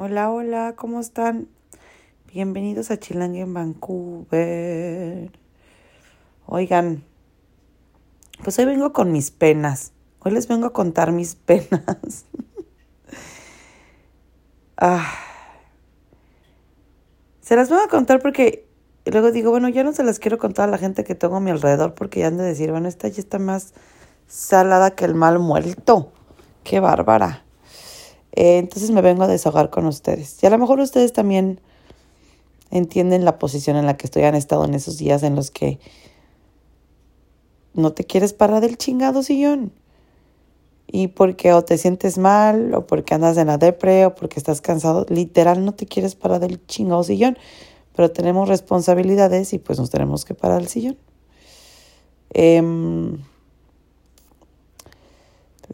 Hola, hola, ¿cómo están? Bienvenidos a Chilang en Vancouver. Oigan, pues hoy vengo con mis penas. Hoy les vengo a contar mis penas. ah. Se las voy a contar porque luego digo, bueno, ya no se las quiero contar a la gente que tengo a mi alrededor porque ya han de decir, bueno, esta ya está más salada que el mal muerto. Qué bárbara. Eh, entonces me vengo a desahogar con ustedes. Y a lo mejor ustedes también entienden la posición en la que estoy. Han estado en esos días en los que no te quieres parar del chingado sillón. Y porque o te sientes mal, o porque andas en la depre, o porque estás cansado, literal no te quieres parar del chingado sillón. Pero tenemos responsabilidades y pues nos tenemos que parar del sillón. Em,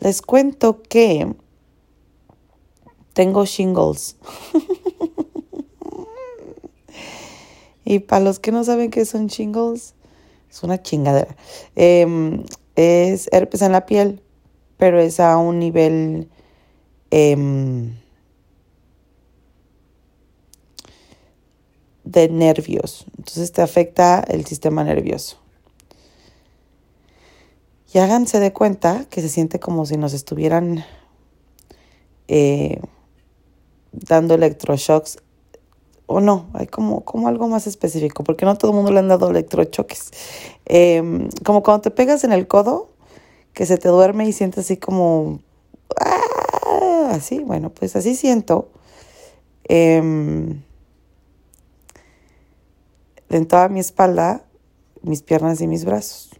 les cuento que tengo shingles. y para los que no saben qué son shingles, es una chingadera. Em, es herpes en la piel, pero es a un nivel em, de nervios. Entonces te afecta el sistema nervioso. Y háganse de cuenta que se siente como si nos estuvieran eh, dando electroshocks o no, hay como, como algo más específico, porque no todo el mundo le han dado electrochoques. Em, como cuando te pegas en el codo, que se te duerme y sientes así como, ¡ah! así, bueno, pues así siento. Em, en toda mi espalda, mis piernas y mis brazos.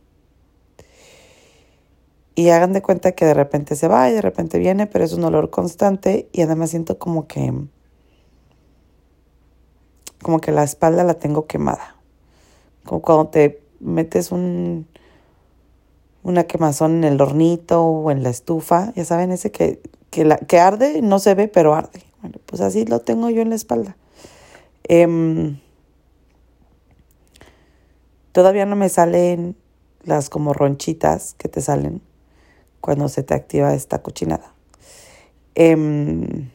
Y hagan de cuenta que de repente se va y de repente viene, pero es un olor constante y además siento como que como que la espalda la tengo quemada. Como cuando te metes un una quemazón en el hornito o en la estufa, ya saben, ese que, que, la, que arde, no se ve, pero arde. Pues así lo tengo yo en la espalda. Em, todavía no me salen las como ronchitas que te salen cuando se te activa esta cochinada. Em,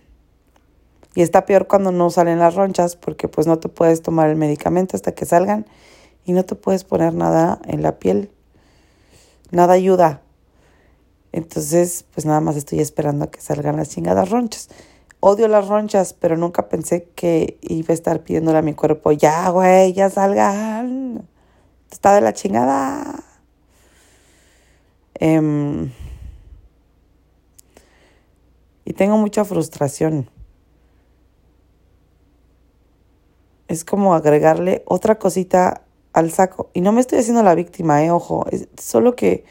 y está peor cuando no salen las ronchas porque pues no te puedes tomar el medicamento hasta que salgan y no te puedes poner nada en la piel. Nada ayuda. Entonces, pues nada más estoy esperando a que salgan las chingadas ronchas. Odio las ronchas, pero nunca pensé que iba a estar pidiéndole a mi cuerpo, ya, güey, ya salgan. Está de la chingada. Eh, y tengo mucha frustración. Es como agregarle otra cosita al saco. Y no me estoy haciendo la víctima, eh, ojo. Solo que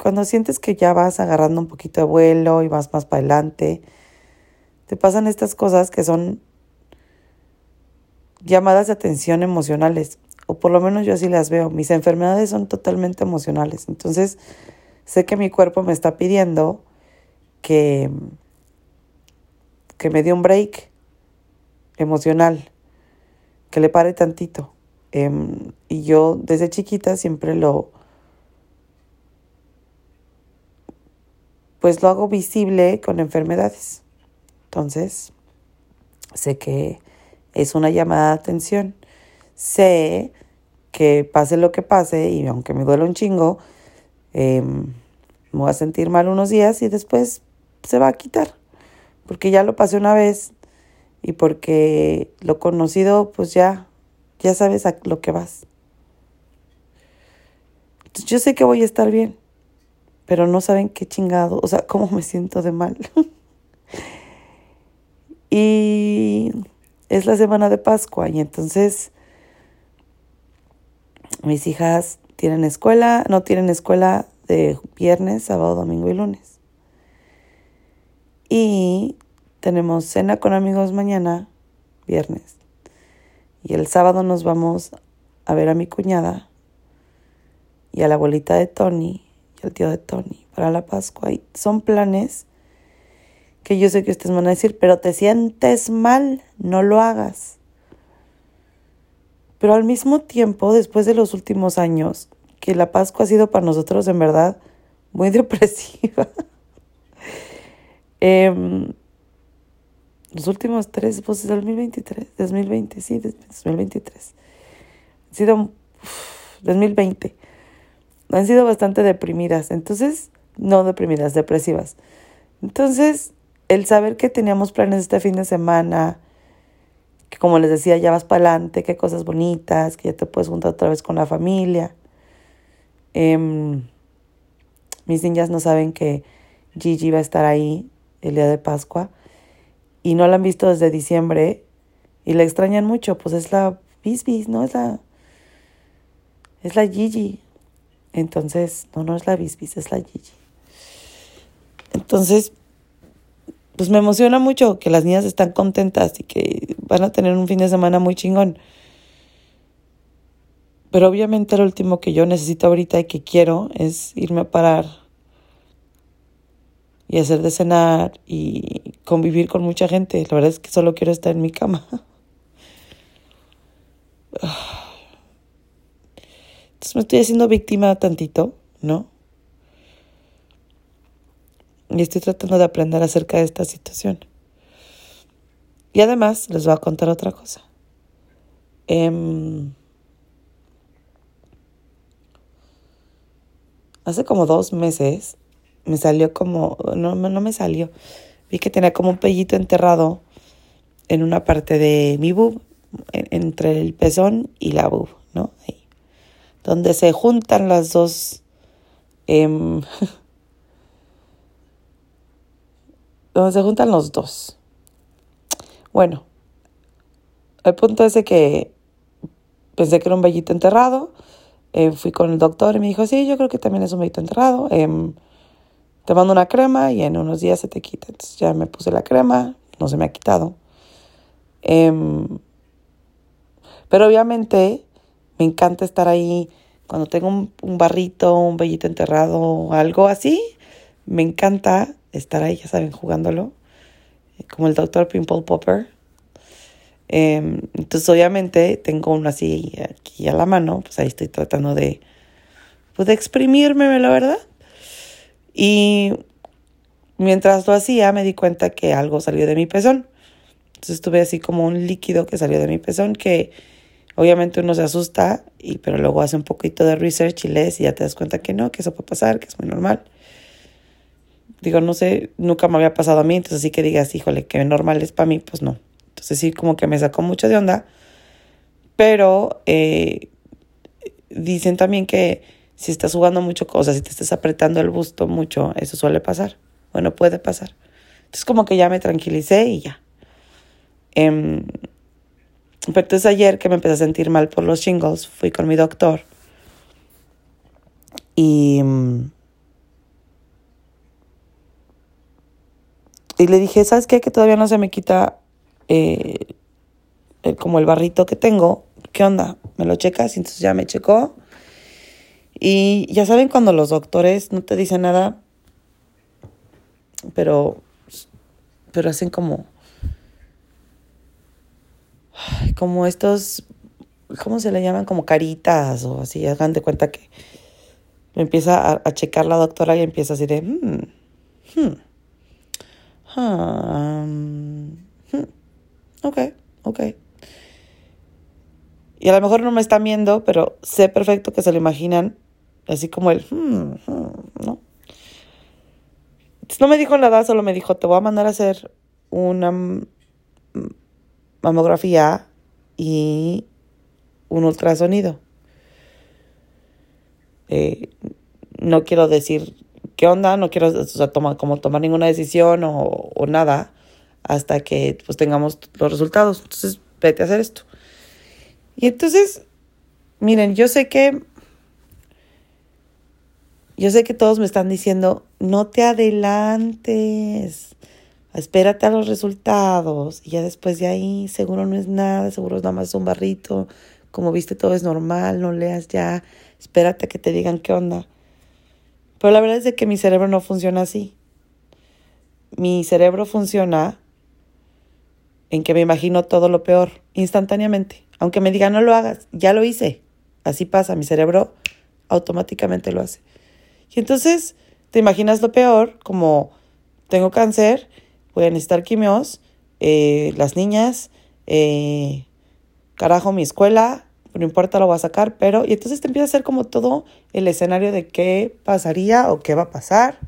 cuando sientes que ya vas agarrando un poquito de vuelo y vas más para adelante, te pasan estas cosas que son llamadas de atención emocionales. O por lo menos yo así las veo. Mis enfermedades son totalmente emocionales. Entonces, sé que mi cuerpo me está pidiendo que, que me dio un break emocional, que le pare tantito. Em, y yo desde chiquita siempre lo, pues lo hago visible con enfermedades. Entonces, sé que es una llamada de atención. Sé que pase lo que pase y aunque me duele un chingo, eh, me voy a sentir mal unos días y después se va a quitar, porque ya lo pasé una vez y porque lo conocido, pues ya, ya sabes a lo que vas. Yo sé que voy a estar bien, pero no saben qué chingado, o sea, cómo me siento de mal. y es la semana de Pascua y entonces mis hijas tienen escuela, no tienen escuela de viernes, sábado, domingo y lunes. Y tenemos cena con amigos mañana, viernes. Y el sábado nos vamos a ver a mi cuñada y a la abuelita de Tony y al tío de Tony para la Pascua. Y son planes que yo sé que ustedes van a decir, pero te sientes mal, no lo hagas. Pero al mismo tiempo, después de los últimos años, que la Pascua ha sido para nosotros en verdad muy depresiva. Em, los últimos tres, pues 2023, 2020, sí, 2023. Han sido, 2020. Han sido bastante deprimidas. Entonces, no deprimidas, depresivas. Entonces, el saber que teníamos planes este fin de semana, que como les decía, ya vas para adelante, que cosas bonitas, que ya te puedes juntar otra vez con la familia. Em, mis niñas no saben que Gigi va a estar ahí el día de Pascua y no la han visto desde diciembre y la extrañan mucho, pues es la Bisbis, ¿no? Es la, es la Gigi. Entonces, no, no es la Bisbis, es la Gigi. Entonces, pues me emociona mucho que las niñas están contentas y que van a tener un fin de semana muy chingón. Pero obviamente lo último que yo necesito ahorita y que quiero es irme a parar y hacer de cenar y convivir con mucha gente. La verdad es que solo quiero estar en mi cama. Entonces me estoy haciendo víctima tantito, ¿no? Y estoy tratando de aprender acerca de esta situación. Y además les voy a contar otra cosa. Em, hace como dos meses me salió como, no, no me salió, vi que tenía como un pellito enterrado en una parte de mi boob, entre el pezón y la boob, ¿no? Ahí, donde se juntan las dos, eh, donde se juntan los dos. Bueno, el punto es que pensé que era un vellito enterrado, eh, fui con el doctor y me dijo, sí, yo creo que también es un vellito enterrado. Eh, te mando una crema y en unos días se te quita. Entonces ya me puse la crema, no se me ha quitado. Em, pero obviamente me encanta estar ahí cuando tengo un, barrito, un vellito enterrado algo así. Me encanta estar ahí, ya saben, jugándolo. Como el doctor Pimple Popper. Em, entonces obviamente tengo uno así aquí a la mano. Pues ahí estoy tratando de, pues, de exprimirme, la verdad. Y mientras lo hacía me di cuenta que algo salió de mi pezón. Entonces tuve así como un líquido que salió de mi pezón que obviamente uno se asusta, y, pero luego hace un poquito de research y lees y ya te das cuenta que no, que eso puede pasar, que es muy normal. Digo, no sé, nunca me había pasado a mí, entonces sí que digas, híjole, que normal es para mí, pues no. Entonces sí, como que me sacó mucho de onda. Pero eh, dicen también que si estás jugando mucho cosas, si te estás apretando el busto mucho, eso suele pasar. Bueno, puede pasar. Entonces como que ya me tranquilicé y ya. Eh, pero entonces ayer que me empecé a sentir mal por los shingles, fui con mi doctor. Y, y le dije, ¿sabes qué? Que todavía no se me quita eh, como el barrito que tengo. ¿Qué onda? ¿Me lo checas? Y entonces ya me checó y ya saben cuando los doctores no te dicen nada, pero, pero hacen como, como estos, ¿cómo se le llaman? Como caritas o así, hagan de cuenta que empieza a, checar la doctora y empieza así de, hmm, hmm, hmm, hmm, ok, ok. Y a lo mejor no me están viendo, pero sé perfecto que se lo imaginan Así como el, hmm, hmm", ¿no? no me dijo nada, solo me dijo, te voy a mandar a hacer una mamografía y un ultrasonido. Eh, no quiero decir qué onda, no quiero tomar, como tomar ninguna decisión o, o, nada hasta que pues tengamos los resultados. Entonces, vete a hacer esto. Y entonces, miren, yo sé que yo sé que todos me están diciendo, no te adelantes, espérate a los resultados y ya después de ahí seguro no es nada, seguro es nada más un barrito, como viste todo es normal, no leas ya, espérate a que te digan qué onda. Pero la verdad es de que mi cerebro no funciona así. Mi cerebro funciona en que me imagino todo lo peor instantáneamente. Aunque me digan no lo hagas, ya lo hice. Así pasa, mi cerebro automáticamente lo hace. Y entonces te imaginas lo peor, como tengo cáncer, voy a necesitar quimios, eh, las niñas, eh, carajo, mi escuela, no importa, lo voy a sacar, pero, y entonces te empieza a hacer como todo el escenario de qué pasaría o qué va a pasar,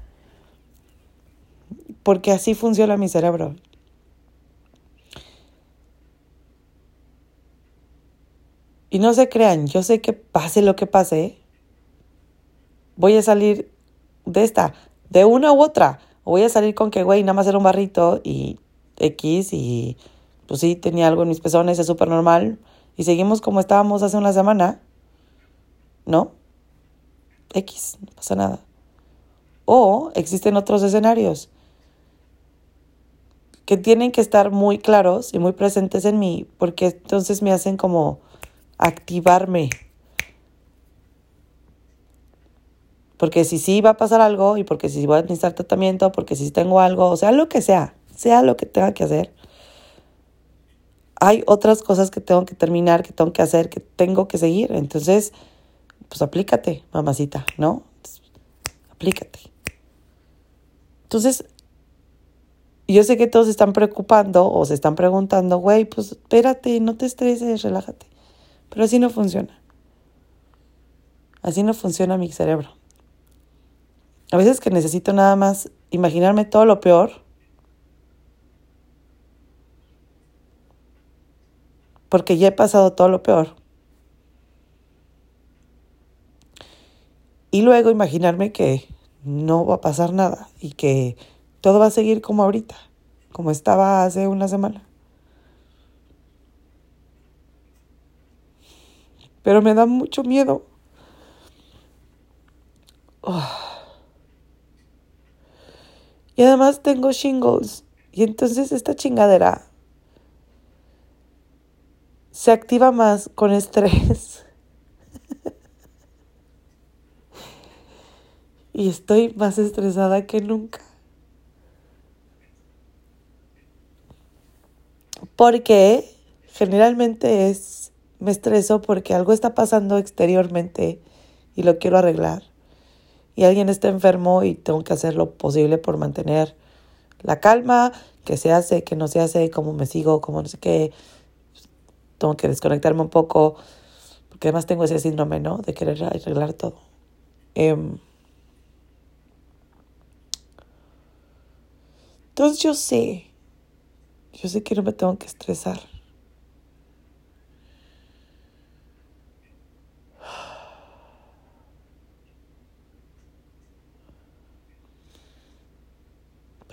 porque así funciona mi cerebro. Y no se crean, yo sé que pase lo que pase, voy a salir de esta, de una u otra. O voy a salir con que, güey, nada más era un barrito y X y pues sí, tenía algo en mis pezones, es súper normal. Y seguimos como estábamos hace una semana. ¿No? X, no pasa nada. O existen otros escenarios que tienen que estar muy claros y muy presentes en mí, porque entonces me hacen como activarme. Porque si sí va a pasar algo y porque si voy a necesitar tratamiento, porque si tengo algo, o sea, lo que sea, sea lo que tenga que hacer, hay otras cosas que tengo que terminar, que tengo que hacer, que tengo que seguir. Entonces, pues aplícate, mamacita, ¿no? Aplícate. Entonces, yo sé que todos se están preocupando o se están preguntando, güey, pues espérate, no te estreses, relájate. Pero así no funciona. Así no funciona mi cerebro. A veces que necesito nada más imaginarme todo lo peor. Porque ya he pasado todo lo peor. Y luego imaginarme que no va a pasar nada y que todo va a seguir como ahorita, como estaba hace una semana. Pero me da mucho miedo. Y además tengo shingles. Y entonces esta chingadera se activa más con estrés. y estoy más estresada que nunca. Porque generalmente es, me estreso porque algo está pasando exteriormente y lo quiero arreglar y alguien está enfermo y tengo que hacer lo posible por mantener la calma, que se hace, que no se hace, cómo me sigo, cómo no sé qué. Tengo que desconectarme un poco, porque además tengo ese síndrome, ¿no? De querer arreglar todo. Em, entonces yo sé, yo sé que no me tengo que estresar.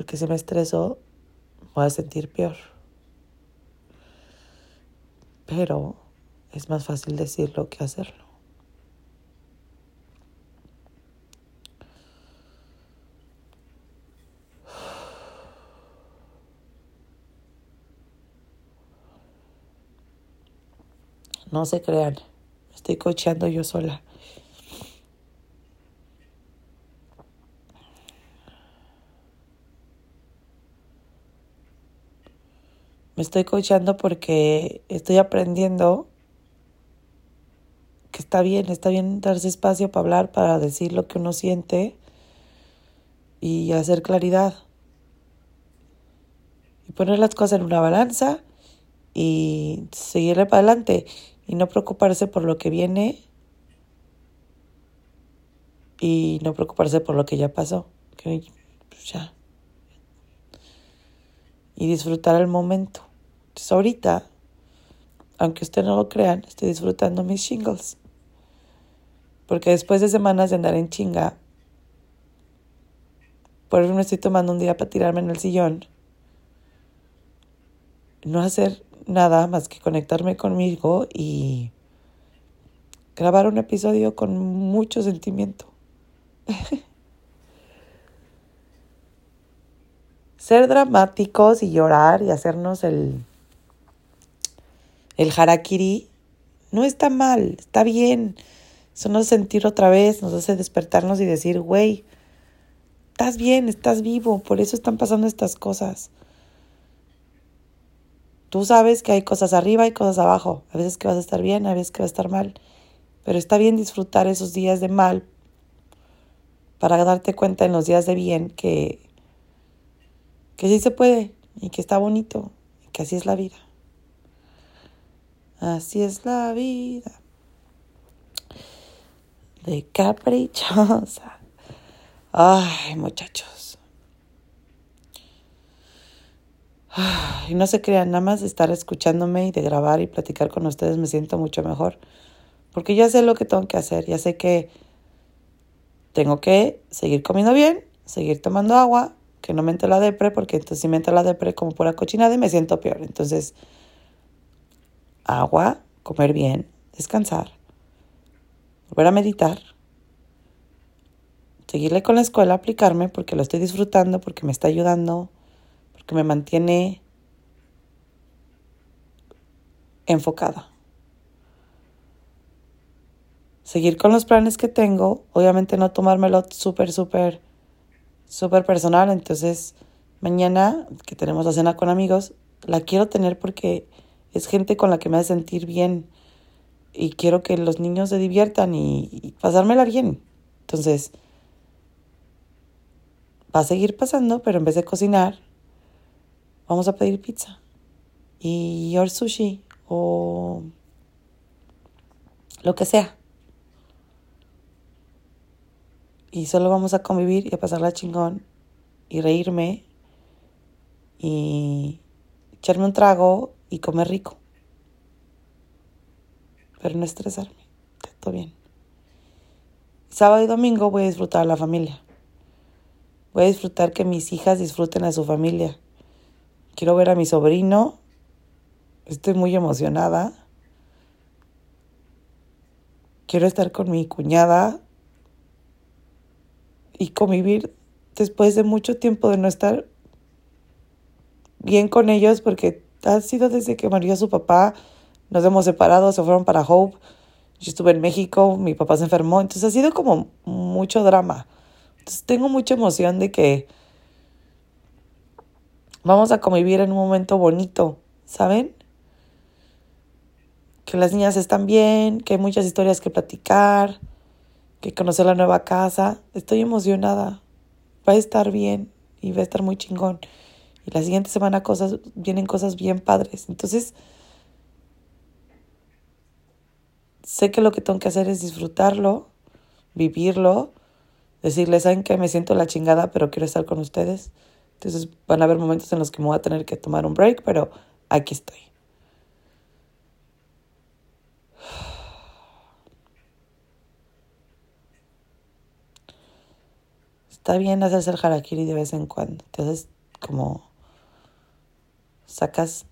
Porque si me estreso voy a sentir peor. Pero es más fácil decirlo que hacerlo. No se crean, estoy cocheando yo sola. Me estoy coachando porque estoy aprendiendo que está bien, está bien darse espacio para hablar, para decir lo que uno siente y hacer claridad. Y poner las cosas en una balanza y seguirle para adelante y no preocuparse por lo que viene y no preocuparse por lo que ya pasó. Que ya y disfrutar el momento. Entonces ahorita, aunque ustedes no lo crean, estoy disfrutando mis shingles. Porque después de semanas de andar en chinga, por eso me estoy tomando un día para tirarme en el sillón, no hacer nada más que conectarme conmigo y grabar un episodio con mucho sentimiento. ser dramáticos y llorar y hacernos el, el harakiri no está mal, está bien. Eso nos hace sentir otra vez, nos hace despertarnos y decir, güey, estás bien, estás vivo, por eso están pasando estas cosas. Tú sabes que hay cosas arriba y cosas abajo. A veces que vas a estar bien, a veces que vas a estar mal. Pero está bien disfrutar esos días de mal para darte cuenta en los días de bien que que sí se puede y que está bonito porque así es la vida. Así es la vida. De caprichosa. Ay, muchachos. Y no se crean, nada más de estar escuchándome y de grabar y platicar con ustedes me siento mucho mejor. Porque ya sé lo que tengo que hacer, ya sé que tengo que seguir comiendo bien, seguir tomando agua, que no me la depre, porque entonces si me entra la depre como pura cochinada y me siento peor. Entonces, agua, comer bien, descansar, volver a meditar, seguirle con la escuela, aplicarme porque lo estoy disfrutando, porque me está ayudando, porque me mantiene enfocada. Seguir con los planes que tengo, obviamente no tomármelo súper, súper, súper personal. Entonces, mañana que tenemos la cena con amigos, la quiero tener porque es gente con la que me hace sentir bien y quiero que los niños se diviertan y, y pasármela bien. Entonces, va a seguir pasando, pero en vez de cocinar, vamos a pedir pizza y or sushi o lo que sea. Y solo vamos a convivir y a pasarla chingón y reírme y echarme un trago y comer rico. Pero no estresarme. todo bien. Sábado y domingo voy a disfrutar a la familia. Voy a disfrutar que mis hijas disfruten a su familia. Quiero ver a mi sobrino. Estoy muy emocionada. Quiero estar con mi cuñada y convivir después de mucho tiempo de no estar bien con ellos porque ha sido desde que murió su papá. Nos hemos separado, se fueron para Hope. Yo estuve en México, mi papá se enfermó, entonces ha sido como mucho drama. Entonces tengo mucha emoción de que vamos a convivir en un momento bonito, ¿saben? Que las niñas están bien, que hay muchas historias que platicar, conocer la nueva casa. Estoy emocionada. Va a estar bien y va a estar muy chingón. Y la siguiente semana cosas, vienen cosas bien padres. Entonces, sé que lo que tengo que hacer es disfrutarlo, vivirlo decirles, ¿saben que Me siento la chingada, pero quiero estar con ustedes. Entonces van a haber momentos en los que me voy a tener que tomar un break, pero aquí estoy. Está bien hacerse el harakiri de vez en cuando. Entonces, como sacas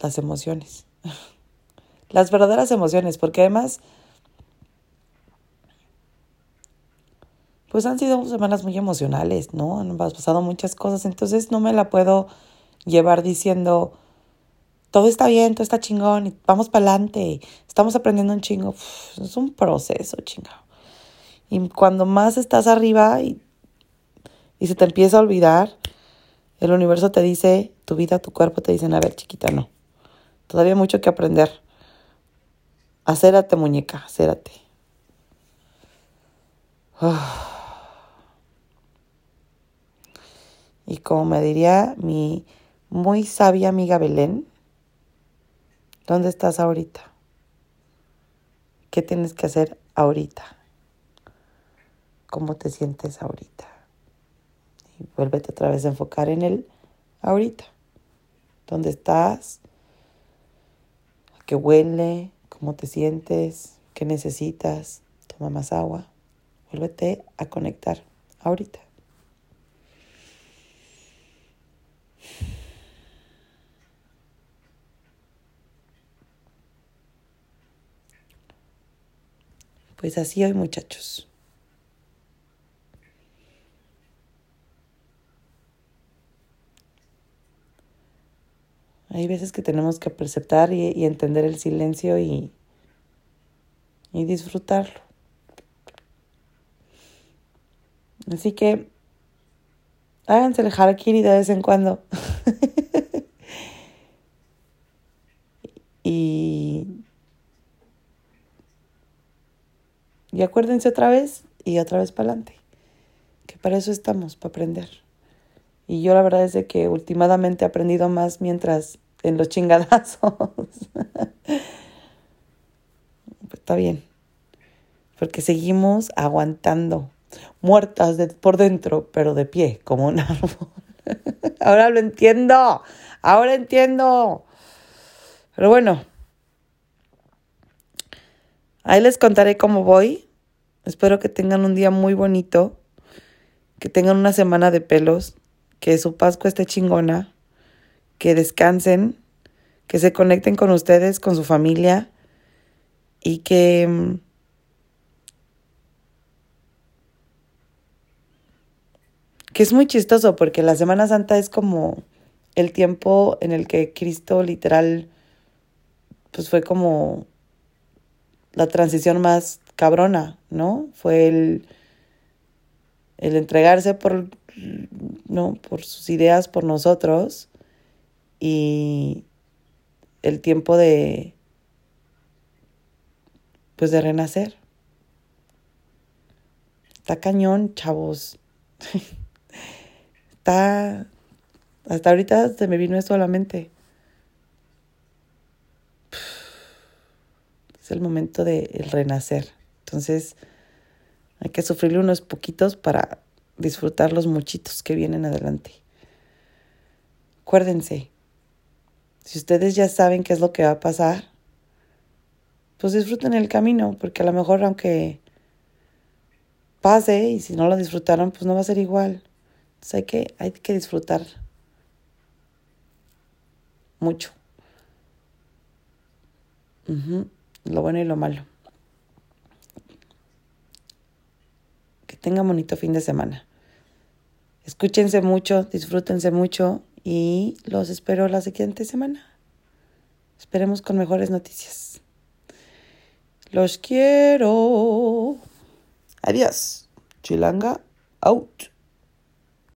las emociones. Las verdaderas emociones, porque además pues han sido semanas muy emocionales, ¿no? Han pasado muchas cosas, entonces no me la puedo llevar diciendo, todo está bien, todo está chingón, y vamos para adelante, estamos aprendiendo un chingo. es un proceso, chingado. Y cuando más estás arriba y, y se te empieza a olvidar, el universo te dice, tu vida, tu cuerpo te dicen, a ver, chiquita, no. Todavía hay mucho que aprender. Acérate, muñeca, acérate. Y como me diría mi muy sabia amiga Belén, ¿dónde estás ahorita? ¿Qué tienes que hacer ahorita? ¿Cómo te sientes ahorita? Y vuélvete otra vez a enfocar en el ahorita. ¿Dónde estás? ¿A qué huele? ¿Cómo te sientes? ¿Qué necesitas? Toma más agua. Vuélvete a conectar ahorita. Pues así hoy muchachos. Hay veces que tenemos que perceptar y, entender el silencio y, y disfrutarlo. Así que háganse el harakiri de vez en cuando. y Y acuérdense otra vez y otra vez para adelante. Que para eso estamos, para aprender. Y yo la verdad es de que últimamente he aprendido más mientras en los chingadazos. Está bien. Porque seguimos aguantando, muertas por dentro, pero de pie, como un árbol. Ahora lo entiendo. Ahora entiendo. Pero bueno. Ahí les contaré cómo voy. Espero que tengan un día muy bonito. Que tengan una semana de pelos. Que su Pascua esté chingona. Que descansen. Que se conecten con ustedes, con su familia. Y que mm, que es muy chistoso porque la Semana Santa es como el tiempo en el que Cristo literal, pues fue como la transición más cabrona, ¿no? Fue el, el entregarse por, ¿no? por sus ideas, por nosotros, y el tiempo de, pues de renacer. Está cañón, chavos. está, hasta ahorita se me vino esto a la mente. Es el momento de renacer. Entonces, hay que sufrirle unos poquitos para disfrutar los muchitos que vienen adelante. Acuérdense, si ustedes ya saben qué es lo que va a pasar, pues disfruten el camino, porque a lo mejor aunque pase y si no lo disfrutaron, pues no va a ser igual hay que, hay que disfrutar mucho. Lo bueno y lo malo. Que tengan bonito fin de semana. Escúchense mucho, disfrútense mucho y los espero la siguiente semana. Esperemos con mejores noticias. Los quiero. Adiós. Chilanga out.